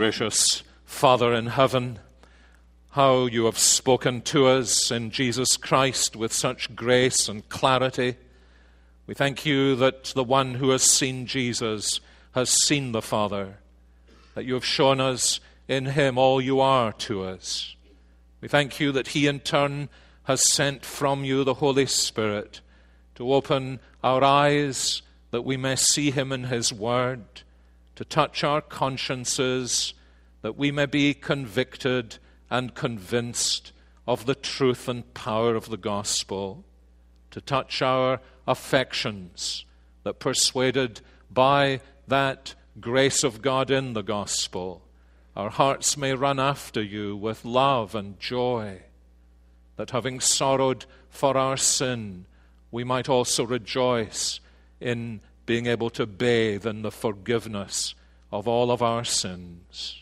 Gracious Father in heaven, how you have spoken to us in Jesus Christ with such grace and clarity. We thank you that the one who has seen Jesus has seen the Father, that you have shown us in him all you are to us. We thank you that he in turn has sent from you the Holy Spirit to open our eyes that we may see him in his word to touch our consciences, that we may be convicted and convinced of the truth and power of the gospel, to touch our affections, that persuaded by that grace of God in the gospel, our hearts may run after you with love and joy, that having sorrowed for our sin, we might also rejoice in being able to bathe in the forgiveness of all of our sins.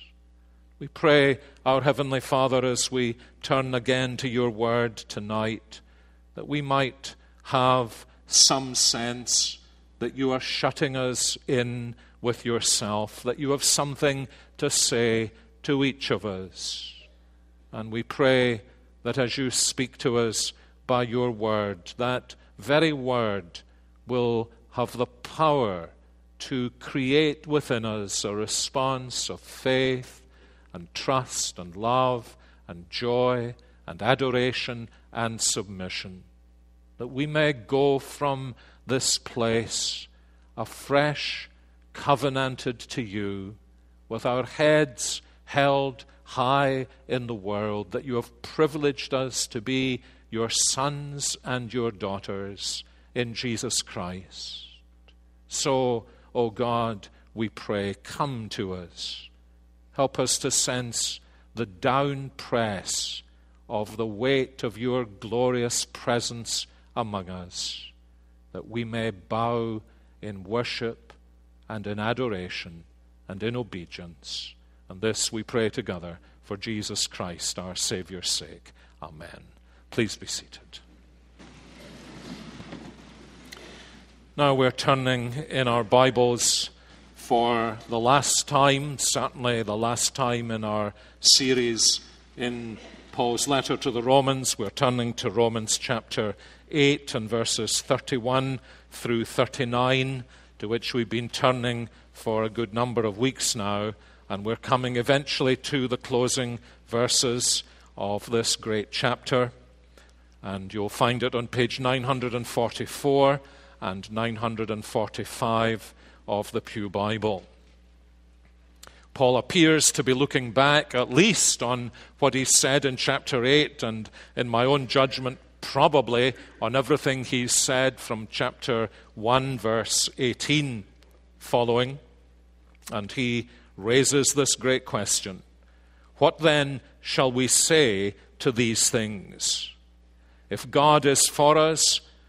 We pray, our Heavenly Father, as we turn again to your word tonight, that we might have some sense that you are shutting us in with yourself, that you have something to say to each of us. And we pray that as you speak to us by your word, that very word will have the power to create within us a response of faith and trust and love and joy and adoration and submission. That we may go from this place afresh, covenanted to you, with our heads held high in the world, that you have privileged us to be your sons and your daughters in Jesus Christ. So, O oh God, we pray, come to us. Help us to sense the down press of the weight of your glorious presence among us, that we may bow in worship and in adoration and in obedience. And this we pray together for Jesus Christ, our Saviour's sake. Amen. Please be seated. Now we're turning in our Bibles for the last time, certainly the last time in our series in Paul's letter to the Romans. We're turning to Romans chapter 8 and verses 31 through 39, to which we've been turning for a good number of weeks now. And we're coming eventually to the closing verses of this great chapter. And you'll find it on page 944 and 945 of the Pew Bible. Paul appears to be looking back at least on what he said in chapter 8, and in my own judgment, probably on everything he said from chapter 1, verse 18 following. And he raises this great question What then shall we say to these things? If God is for us,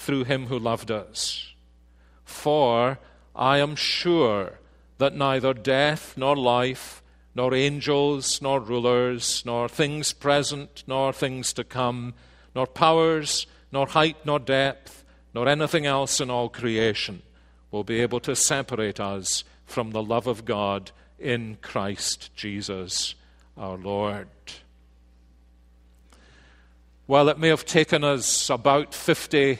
through him who loved us. For I am sure that neither death nor life, nor angels nor rulers, nor things present nor things to come, nor powers, nor height nor depth, nor anything else in all creation will be able to separate us from the love of God in Christ Jesus our Lord. While it may have taken us about 50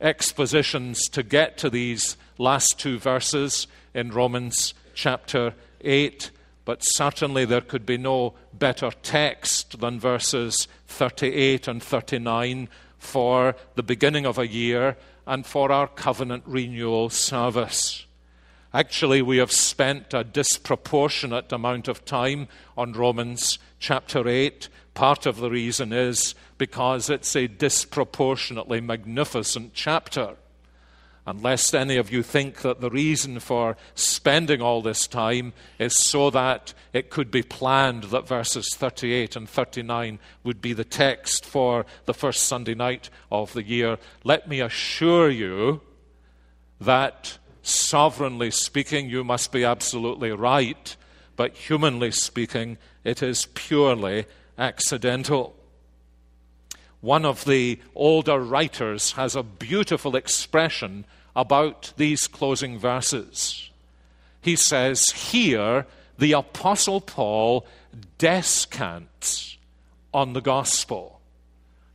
expositions to get to these last two verses in Romans chapter 8. but certainly there could be no better text than verses 38 and 39 for the beginning of a year and for our covenant renewal service. Actually, we have spent a disproportionate amount of time on Romans chapter 8. Part of the reason is because it's a disproportionately magnificent chapter. Unless any of you think that the reason for spending all this time is so that it could be planned that verses 38 and 39 would be the text for the first Sunday night of the year, let me assure you that sovereignly speaking, you must be absolutely right, but humanly speaking, it is purely accidental. One of the older writers has a beautiful expression about these closing verses. He says, Here the Apostle Paul descants on the gospel.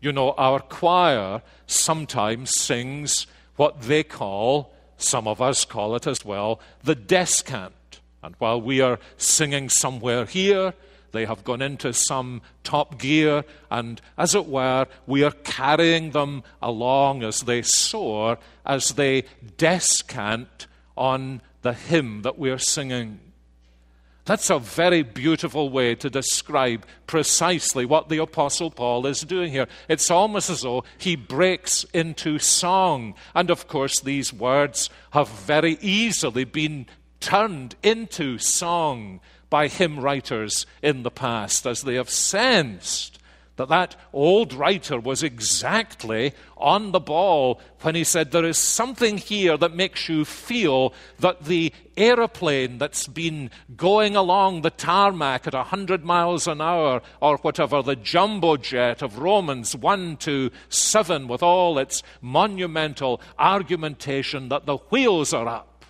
You know, our choir sometimes sings what they call some of us call it as well the descant. And while we are singing somewhere here, they have gone into some top gear, and as it were, we are carrying them along as they soar, as they descant on the hymn that we are singing. That's a very beautiful way to describe precisely what the Apostle Paul is doing here. It's almost as though he breaks into song. And of course, these words have very easily been turned into song by hymn writers in the past as they have sensed that that old writer was exactly on the ball when he said there is something here that makes you feel that the aeroplane that's been going along the tarmac at 100 miles an hour or whatever, the jumbo jet of Romans 1 to 7 with all its monumental argumentation that the wheels are up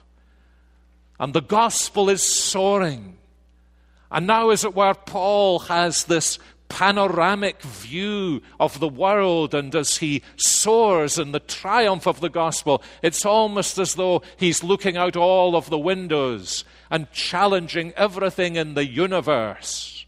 and the gospel is soaring. And now, as it were, Paul has this panoramic view of the world, and as he soars in the triumph of the gospel, it's almost as though he's looking out all of the windows and challenging everything in the universe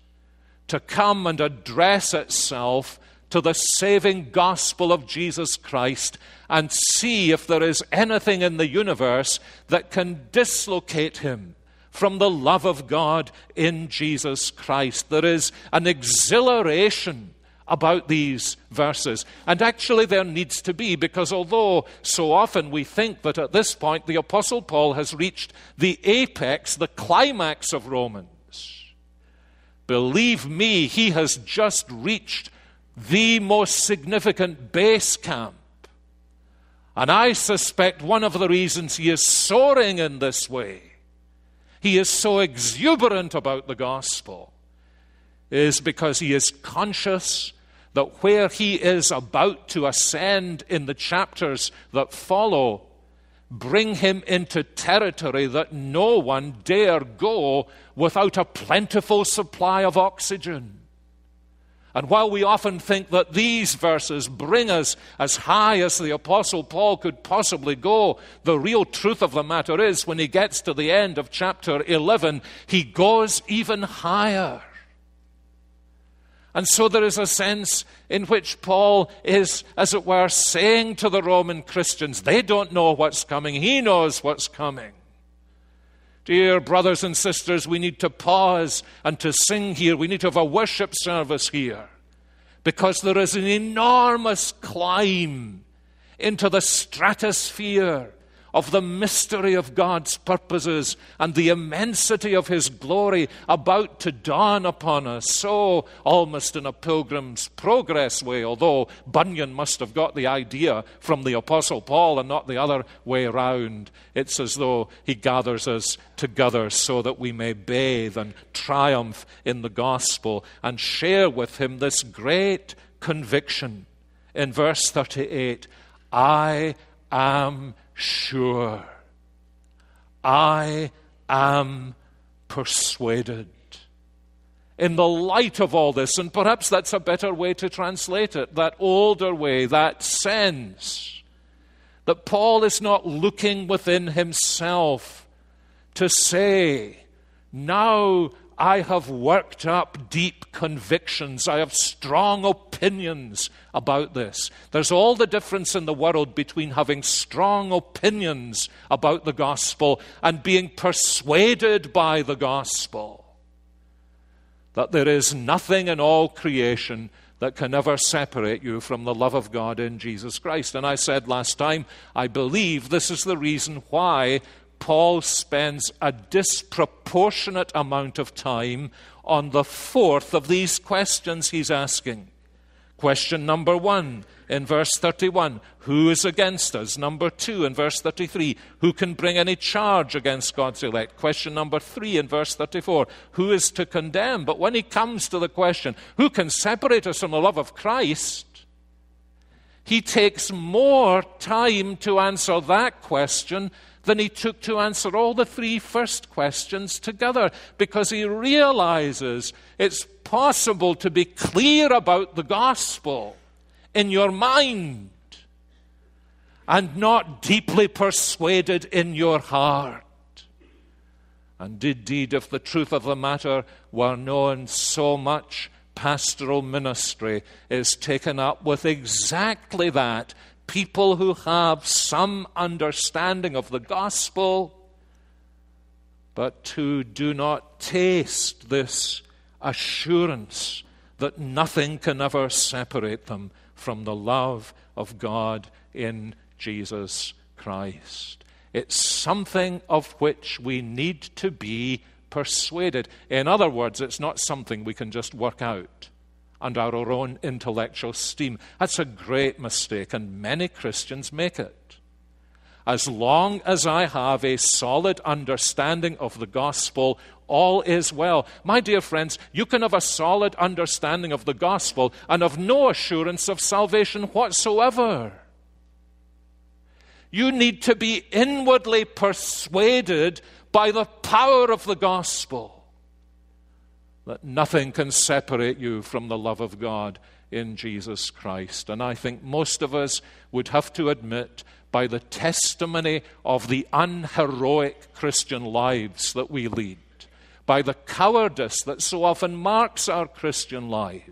to come and address itself to the saving gospel of Jesus Christ and see if there is anything in the universe that can dislocate him from the love of God in Jesus Christ. There is an exhilaration about these verses. And actually, there needs to be, because although so often we think that at this point the Apostle Paul has reached the apex, the climax of Romans, believe me, he has just reached the most significant base camp. And I suspect one of the reasons he is soaring in this way he is so exuberant about the gospel is because he is conscious that where he is about to ascend in the chapters that follow bring him into territory that no one dare go without a plentiful supply of oxygen. And while we often think that these verses bring us as high as the Apostle Paul could possibly go, the real truth of the matter is when he gets to the end of chapter 11, he goes even higher. And so there is a sense in which Paul is, as it were, saying to the Roman Christians, they don't know what's coming, he knows what's coming. Dear brothers and sisters, we need to pause and to sing here. We need to have a worship service here because there is an enormous climb into the stratosphere of the mystery of God's purposes and the immensity of His glory about to dawn upon us. So, almost in a pilgrim's progress way, although Bunyan must have got the idea from the Apostle Paul and not the other way round, it's as though he gathers us together so that we may bathe and triumph in the gospel and share with Him this great conviction. In verse 38, I am sure. I am persuaded. In the light of all this, and perhaps that's a better way to translate it, that older way, that sense that Paul is not looking within himself to say, now I have worked up deep convictions. I have strong opinions about this. There's all the difference in the world between having strong opinions about the gospel and being persuaded by the gospel. That there is nothing in all creation that can ever separate you from the love of God in Jesus Christ. And I said last time, I believe this is the reason why Paul spends a disproportionate amount of time on the fourth of these questions he's asking. Question number one in verse 31 Who is against us? Number two in verse 33 Who can bring any charge against God's elect? Question number three in verse 34 Who is to condemn? But when he comes to the question, Who can separate us from the love of Christ? He takes more time to answer that question than he took to answer all the three first questions together because he realizes it's possible to be clear about the gospel in your mind and not deeply persuaded in your heart. And indeed, if the truth of the matter were known, so much pastoral ministry is taken up with exactly that people who have some understanding of the gospel, but who do not taste this assurance that nothing can ever separate them from the love of God in Jesus Christ. It's something of which we need to be persuaded. In other words, it's not something we can just work out under our own intellectual steam. That's a great mistake, and many Christians make it. As long as I have a solid understanding of the gospel, all is well. My dear friends, you can have a solid understanding of the gospel and have no assurance of salvation whatsoever. You need to be inwardly persuaded by the power of the gospel that nothing can separate you from the love of God in Jesus Christ. And I think most of us would have to admit, by the testimony of the unheroic Christian lives that we lead, by the cowardice that so often marks our Christian lives,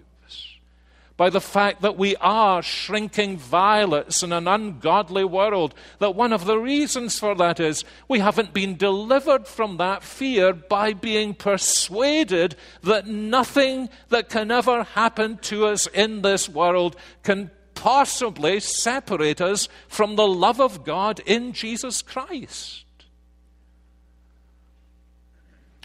by the fact that we are shrinking violets in an ungodly world, that one of the reasons for that is we haven't been delivered from that fear by being persuaded that nothing that can ever happen to us in this world can possibly separate us from the love of God in Jesus Christ.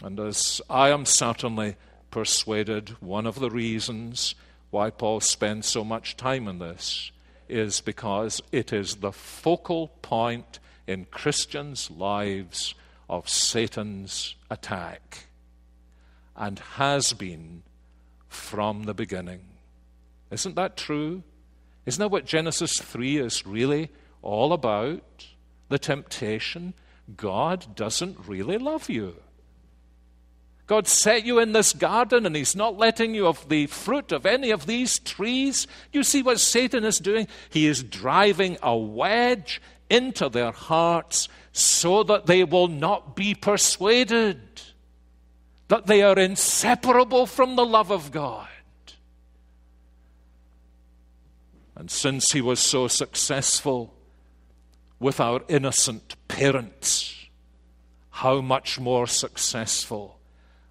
And as I am certainly persuaded, one of the reasons why Paul spends so much time on this is because it is the focal point in Christians' lives of Satan's attack and has been from the beginning. Isn't that true? Isn't that what Genesis 3 is really all about? The temptation. God doesn't really love you. God set you in this garden and He's not letting you have the fruit of any of these trees. You see what Satan is doing? He is driving a wedge into their hearts so that they will not be persuaded that they are inseparable from the love of God. And since he was so successful with our innocent parents, how much more successful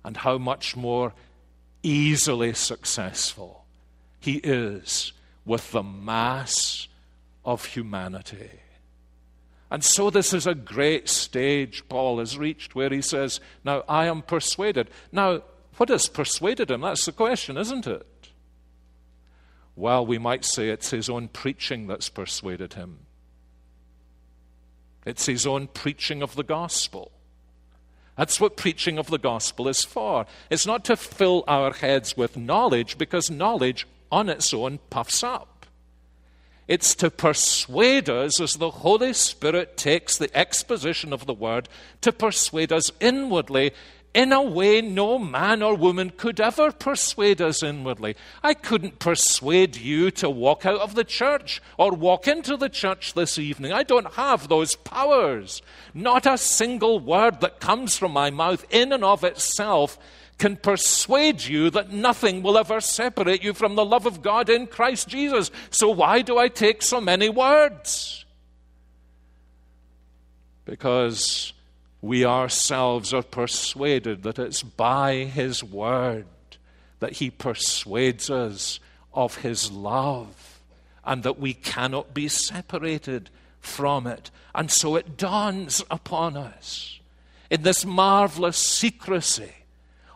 and how much more easily successful he is with the mass of humanity. And so, this is a great stage Paul has reached where he says, Now I am persuaded. Now, what has persuaded him? That's the question, isn't it? Well, we might say it's his own preaching that's persuaded him. It's his own preaching of the gospel. That's what preaching of the gospel is for. It's not to fill our heads with knowledge, because knowledge on its own puffs up. It's to persuade us as the Holy Spirit takes the exposition of the word to persuade us inwardly in a way no man or woman could ever persuade us inwardly. I couldn't persuade you to walk out of the church or walk into the church this evening. I don't have those powers. Not a single word that comes from my mouth in and of itself can persuade you that nothing will ever separate you from the love of God in Christ Jesus. So why do I take so many words? Because we ourselves are persuaded that it's by His Word that He persuades us of His love and that we cannot be separated from it. And so it dawns upon us in this marvelous secrecy.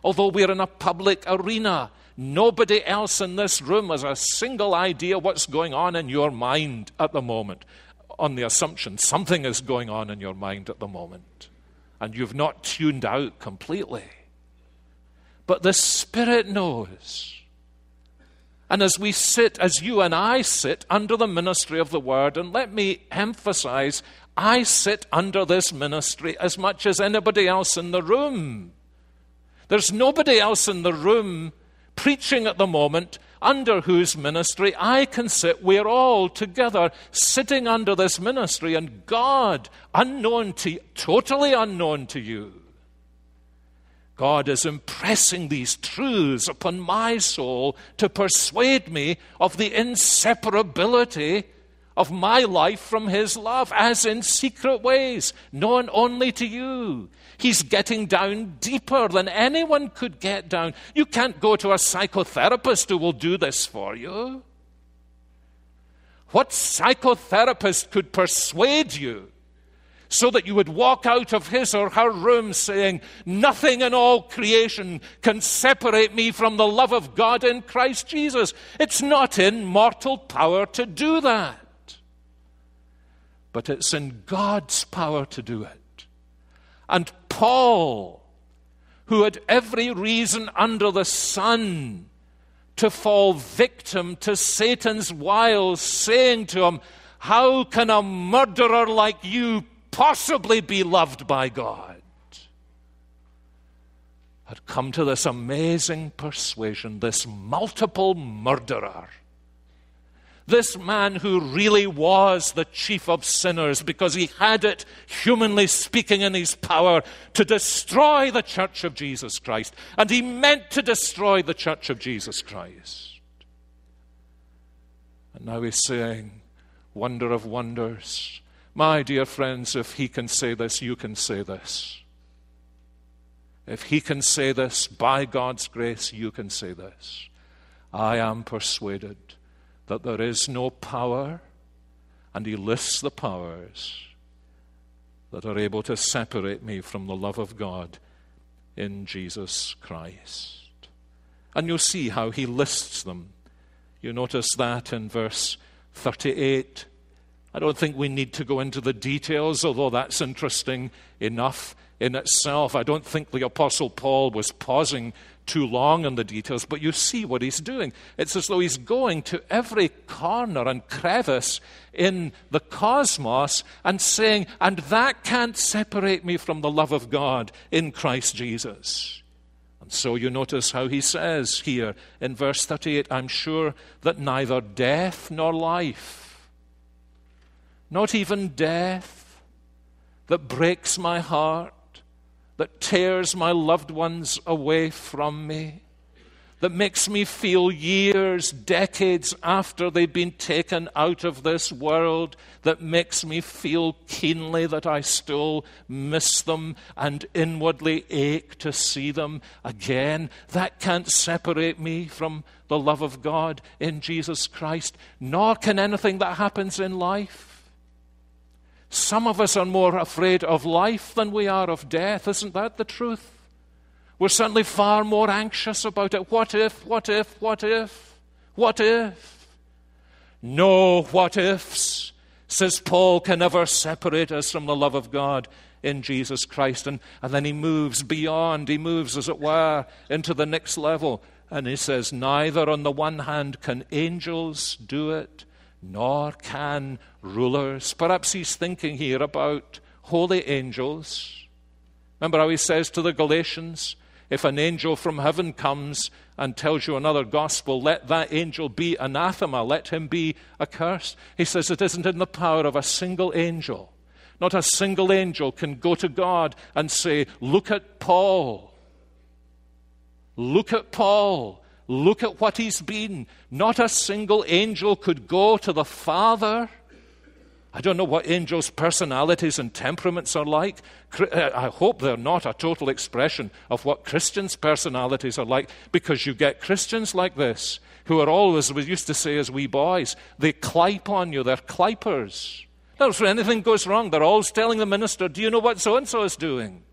Although we're in a public arena, nobody else in this room has a single idea what's going on in your mind at the moment, on the assumption something is going on in your mind at the moment, and you've not tuned out completely. But the Spirit knows. And as we sit, as you and I sit under the ministry of the Word, and let me emphasize, I sit under this ministry as much as anybody else in the room. There's nobody else in the room preaching at the moment under whose ministry I can sit. We're all together sitting under this ministry, and God, unknown to you, totally unknown to you, God is impressing these truths upon my soul to persuade me of the inseparability of my life from His love, as in secret ways, known only to you. He's getting down deeper than anyone could get down. You can't go to a psychotherapist who will do this for you. What psychotherapist could persuade you so that you would walk out of his or her room saying, Nothing in all creation can separate me from the love of God in Christ Jesus? It's not in mortal power to do that, but it's in God's power to do it. And Paul, who had every reason under the sun to fall victim to Satan's wiles, saying to him, How can a murderer like you possibly be loved by God? had come to this amazing persuasion, this multiple murderer this man who really was the chief of sinners because he had it, humanly speaking, in his power to destroy the church of Jesus Christ. And he meant to destroy the church of Jesus Christ. And now he's saying, Wonder of wonders. My dear friends, if he can say this, you can say this. If he can say this, by God's grace, you can say this. I am persuaded that there is no power, and he lists the powers that are able to separate me from the love of God in Jesus Christ. And you'll see how he lists them. You notice that in verse 38. I don't think we need to go into the details, although that's interesting enough in itself. I don't think the Apostle Paul was pausing too long on the details, but you see what he's doing. It's as though he's going to every corner and crevice in the cosmos and saying, and that can't separate me from the love of God in Christ Jesus. And so you notice how he says here in verse 38 I'm sure that neither death nor life, not even death that breaks my heart, that tears my loved ones away from me, that makes me feel years, decades after they've been taken out of this world, that makes me feel keenly that I still miss them and inwardly ache to see them again. That can't separate me from the love of God in Jesus Christ, nor can anything that happens in life. Some of us are more afraid of life than we are of death. Isn't that the truth? We're certainly far more anxious about it. What if, what if, what if, what if? No what ifs, says Paul, can ever separate us from the love of God in Jesus Christ. And, and then he moves beyond, he moves, as it were, into the next level. And he says, Neither on the one hand can angels do it, nor can rulers. Perhaps he's thinking here about holy angels. Remember how he says to the Galatians, if an angel from heaven comes and tells you another gospel, let that angel be anathema, let him be accursed. He says it isn't in the power of a single angel. Not a single angel can go to God and say, Look at Paul. Look at Paul. Look at what he's been. Not a single angel could go to the Father. I don't know what angels' personalities and temperaments are like. Uh, I hope they're not a total expression of what Christians' personalities are like, because you get Christians like this who are always, we used to say as wee boys, they clipe on you, they're clipers. Now, if anything goes wrong, they're always telling the minister, Do you know what so and so is doing?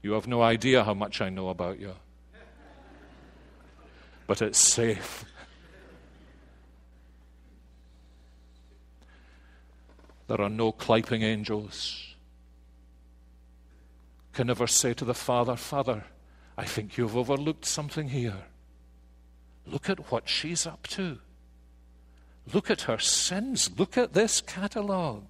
You have no idea how much I know about you but it's safe. There are no clipping angels. Can never say to the Father, Father, I think you've overlooked something here. Look at what she's up to. Look at her sins. Look at this catalogue.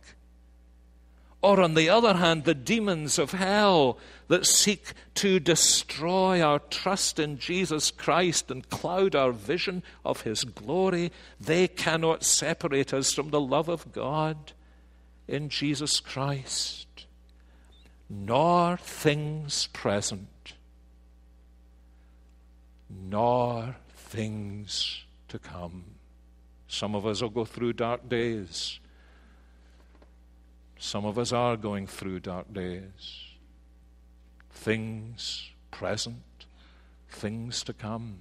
Or, on the other hand, the demons of hell that seek to destroy our trust in Jesus Christ and cloud our vision of His glory, they cannot separate us from the love of God in Jesus Christ, nor things present, nor things to come. Some of us will go through dark days. Some of us are going through dark days. Things present, things to come.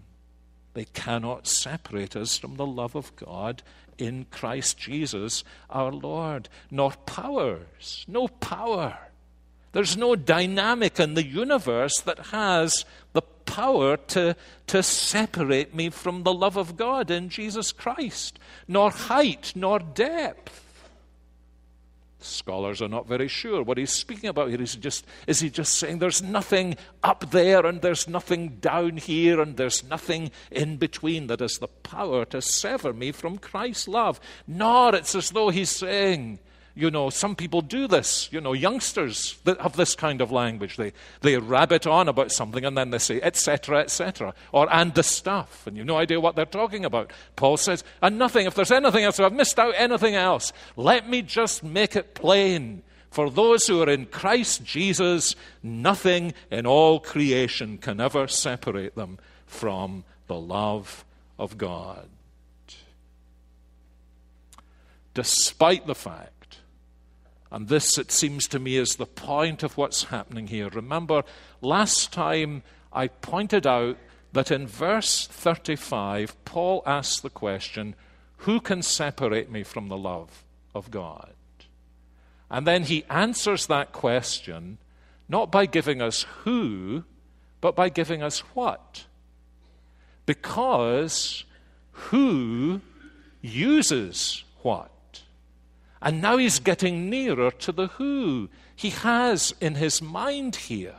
They cannot separate us from the love of God in Christ Jesus our Lord, nor powers, no power. There's no dynamic in the universe that has the power to, to separate me from the love of God in Jesus Christ, nor height, nor depth Scholars are not very sure what he's speaking about here. Is he just, is he just saying there's nothing up there and there's nothing down here and there's nothing in between that has the power to sever me from Christ's love? Nor it's as though he's saying you know, some people do this. You know, youngsters that have this kind of language. They, they rabbit on about something and then they say, etc., etc., or and the stuff, and you've no idea what they're talking about. Paul says, and nothing, if there's anything else, if I've missed out anything else, let me just make it plain. For those who are in Christ Jesus, nothing in all creation can ever separate them from the love of God. Despite the fact and this, it seems to me, is the point of what's happening here. Remember, last time I pointed out that in verse 35, Paul asks the question, Who can separate me from the love of God? And then he answers that question not by giving us who, but by giving us what. Because who uses what? And now he's getting nearer to the who. He has in his mind here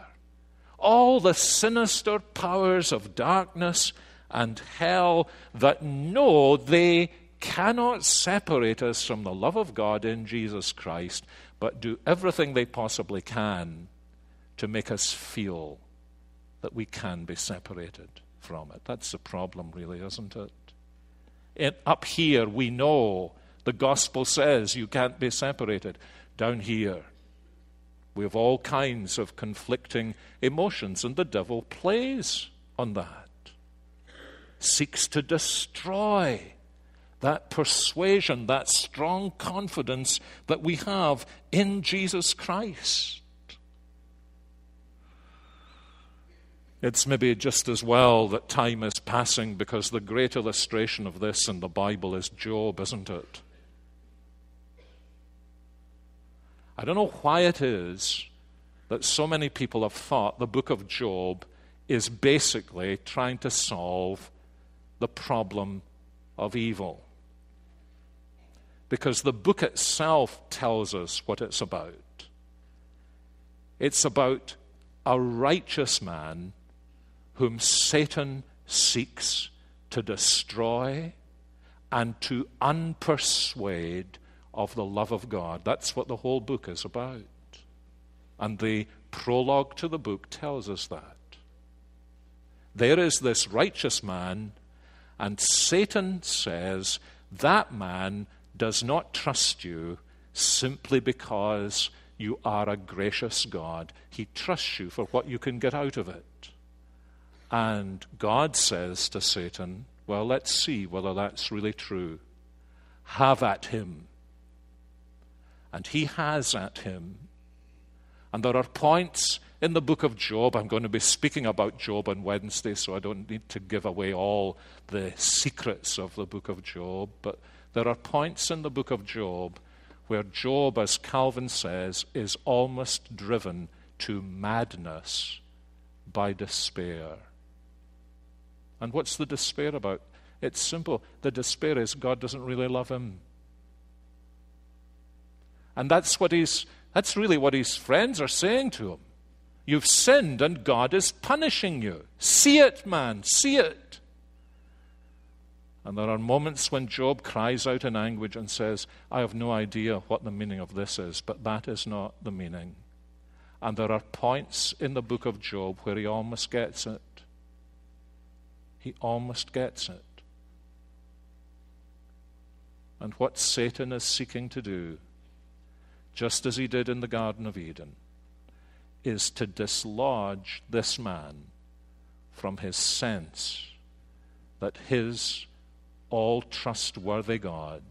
all the sinister powers of darkness and hell that know they cannot separate us from the love of God in Jesus Christ, but do everything they possibly can to make us feel that we can be separated from it. That's the problem, really, isn't it? it up here, we know the gospel says you can't be separated. Down here, we have all kinds of conflicting emotions, and the devil plays on that, seeks to destroy that persuasion, that strong confidence that we have in Jesus Christ. It's maybe just as well that time is passing because the great illustration of this in the Bible is Job, isn't it? I don't know why it is that so many people have thought the book of Job is basically trying to solve the problem of evil. Because the book itself tells us what it's about. It's about a righteous man whom Satan seeks to destroy and to unpersuade of the love of God. That's what the whole book is about. And the prologue to the book tells us that. There is this righteous man, and Satan says that man does not trust you simply because you are a gracious God. He trusts you for what you can get out of it. And God says to Satan, Well, let's see whether that's really true. Have at him. And he has at him. And there are points in the book of Job. I'm going to be speaking about Job on Wednesday, so I don't need to give away all the secrets of the book of Job. But there are points in the book of Job where Job, as Calvin says, is almost driven to madness by despair. And what's the despair about? It's simple. The despair is God doesn't really love him. And that's what he's that's really what his friends are saying to him. You've sinned and God is punishing you. See it, man, see it. And there are moments when Job cries out in anguish and says, I have no idea what the meaning of this is, but that is not the meaning. And there are points in the book of Job where he almost gets it. He almost gets it. And what Satan is seeking to do, just as he did in the Garden of Eden, is to dislodge this man from his sense that his all trustworthy God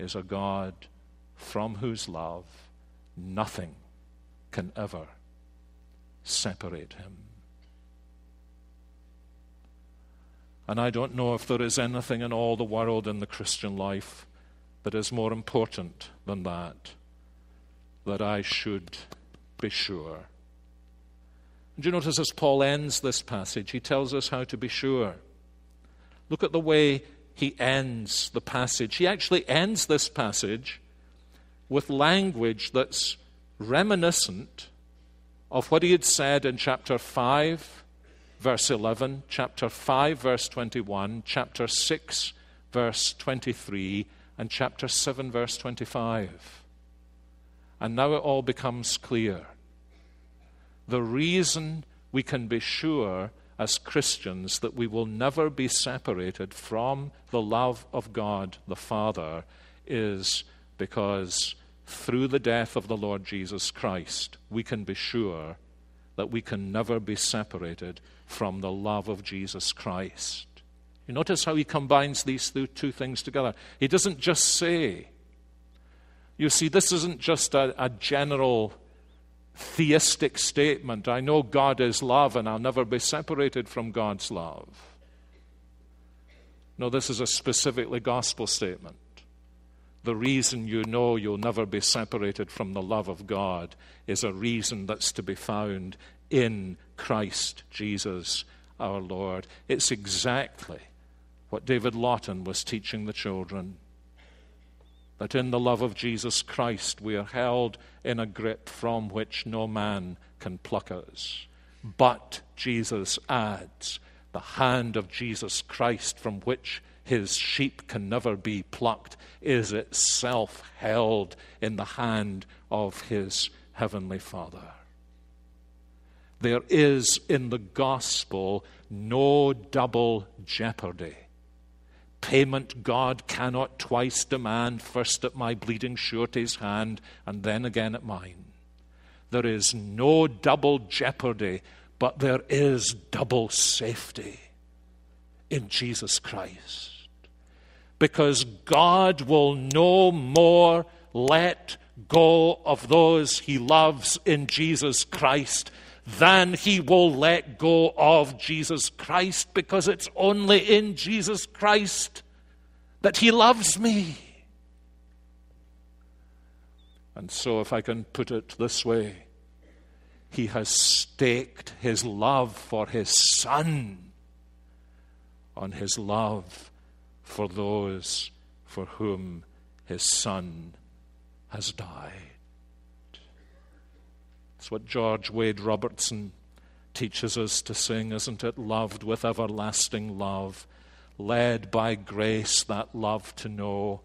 is a God from whose love nothing can ever separate him. And I don't know if there is anything in all the world in the Christian life that is more important than that, that I should be sure. Do you notice as Paul ends this passage, he tells us how to be sure. Look at the way he ends the passage. He actually ends this passage with language that's reminiscent of what he had said in chapter 5, verse 11, chapter 5, verse 21, chapter 6, verse 23, and chapter 7, verse 25. And now it all becomes clear. The reason we can be sure as Christians that we will never be separated from the love of God the Father is because through the death of the Lord Jesus Christ, we can be sure that we can never be separated from the love of Jesus Christ. You notice how he combines these two things together. He doesn't just say, you see, this isn't just a, a general theistic statement I know God is love and I'll never be separated from God's love. No, this is a specifically gospel statement. The reason you know you'll never be separated from the love of God is a reason that's to be found in Christ Jesus our Lord. It's exactly what David Lawton was teaching the children that in the love of Jesus Christ we are held in a grip from which no man can pluck us. But, Jesus adds, the hand of Jesus Christ from which his sheep can never be plucked is itself held in the hand of his heavenly Father. There is in the gospel no double jeopardy payment God cannot twice demand, first at my bleeding surety's hand, and then again at mine. There is no double jeopardy, but there is double safety in Jesus Christ. Because God will no more let go of those he loves in Jesus Christ than he will let go of Jesus Christ because it's only in Jesus Christ that he loves me. And so, if I can put it this way, he has staked his love for his son on his love for those for whom his son has died. It's what George Wade Robinson teaches us to sing, isn't it? Loved with everlasting love, led by grace that love to know.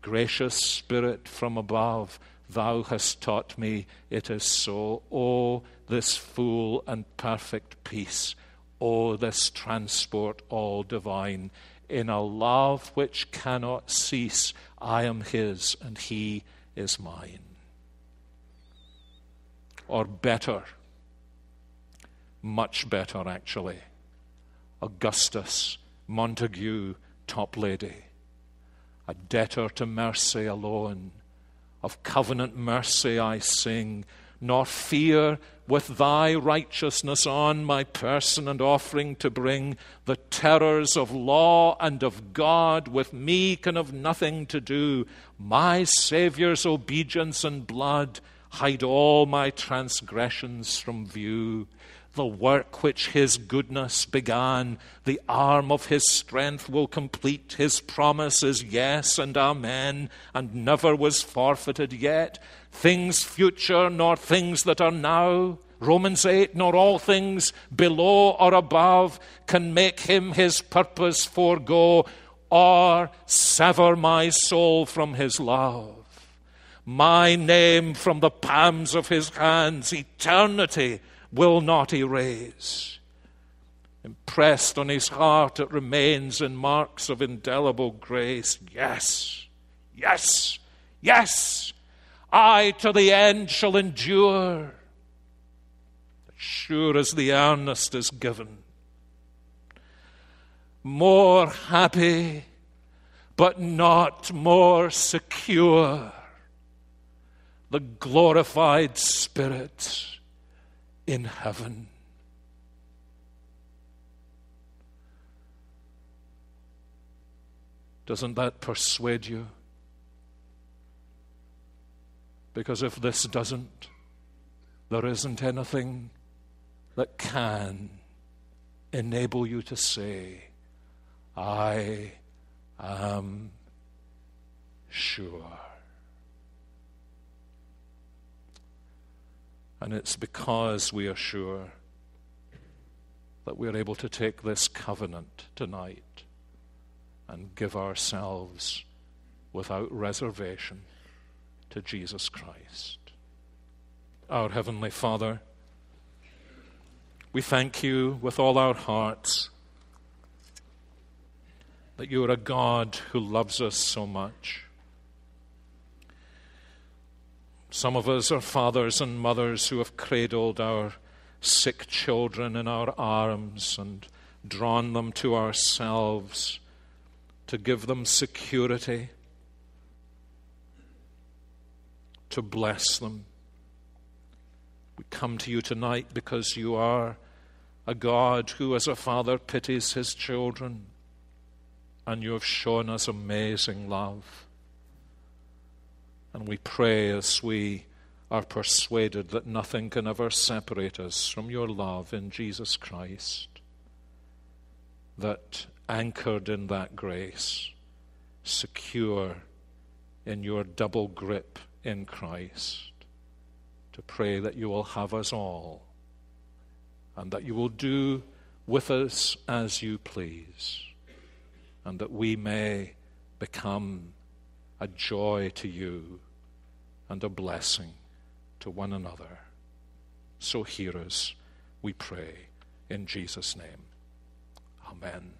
Gracious Spirit from above, thou hast taught me it is so. Oh, this full and perfect peace. Oh, this transport all divine. In a love which cannot cease, I am his and he is mine or better. Much better, actually. Augustus Montague Toplady, a debtor to mercy alone. Of covenant mercy I sing, nor fear with thy righteousness on my person and offering to bring. The terrors of law and of God with me can have nothing to do. My Saviour's obedience and blood hide all my transgressions from view the work which his goodness began, the arm of his strength will complete. His promise is yes and amen, and never was forfeited yet. Things future, nor things that are now. Romans 8, nor all things below or above can make him his purpose forego or sever my soul from his love. My name from the palms of his hands, eternity will not erase. Impressed on his heart, it remains in marks of indelible grace. Yes, yes, yes, I to the end shall endure. As Sure as the earnest is given. More happy, but not more secure. The glorified Spirit in heaven. Doesn't that persuade you? Because if this doesn't, there isn't anything that can enable you to say, I am sure. And it's because we are sure that we're able to take this covenant tonight and give ourselves without reservation to Jesus Christ. Our Heavenly Father, we thank you with all our hearts that you are a God who loves us so much some of us are fathers and mothers who have cradled our sick children in our arms and drawn them to ourselves to give them security, to bless them. We come to you tonight because you are a God who, as a father, pities his children, and you have shown us amazing love. And we pray as we are persuaded that nothing can ever separate us from your love in Jesus Christ, that anchored in that grace, secure in your double grip in Christ, to pray that you will have us all and that you will do with us as you please, and that we may become a joy to you and a blessing to one another. So hear us, we pray, in Jesus' name. Amen.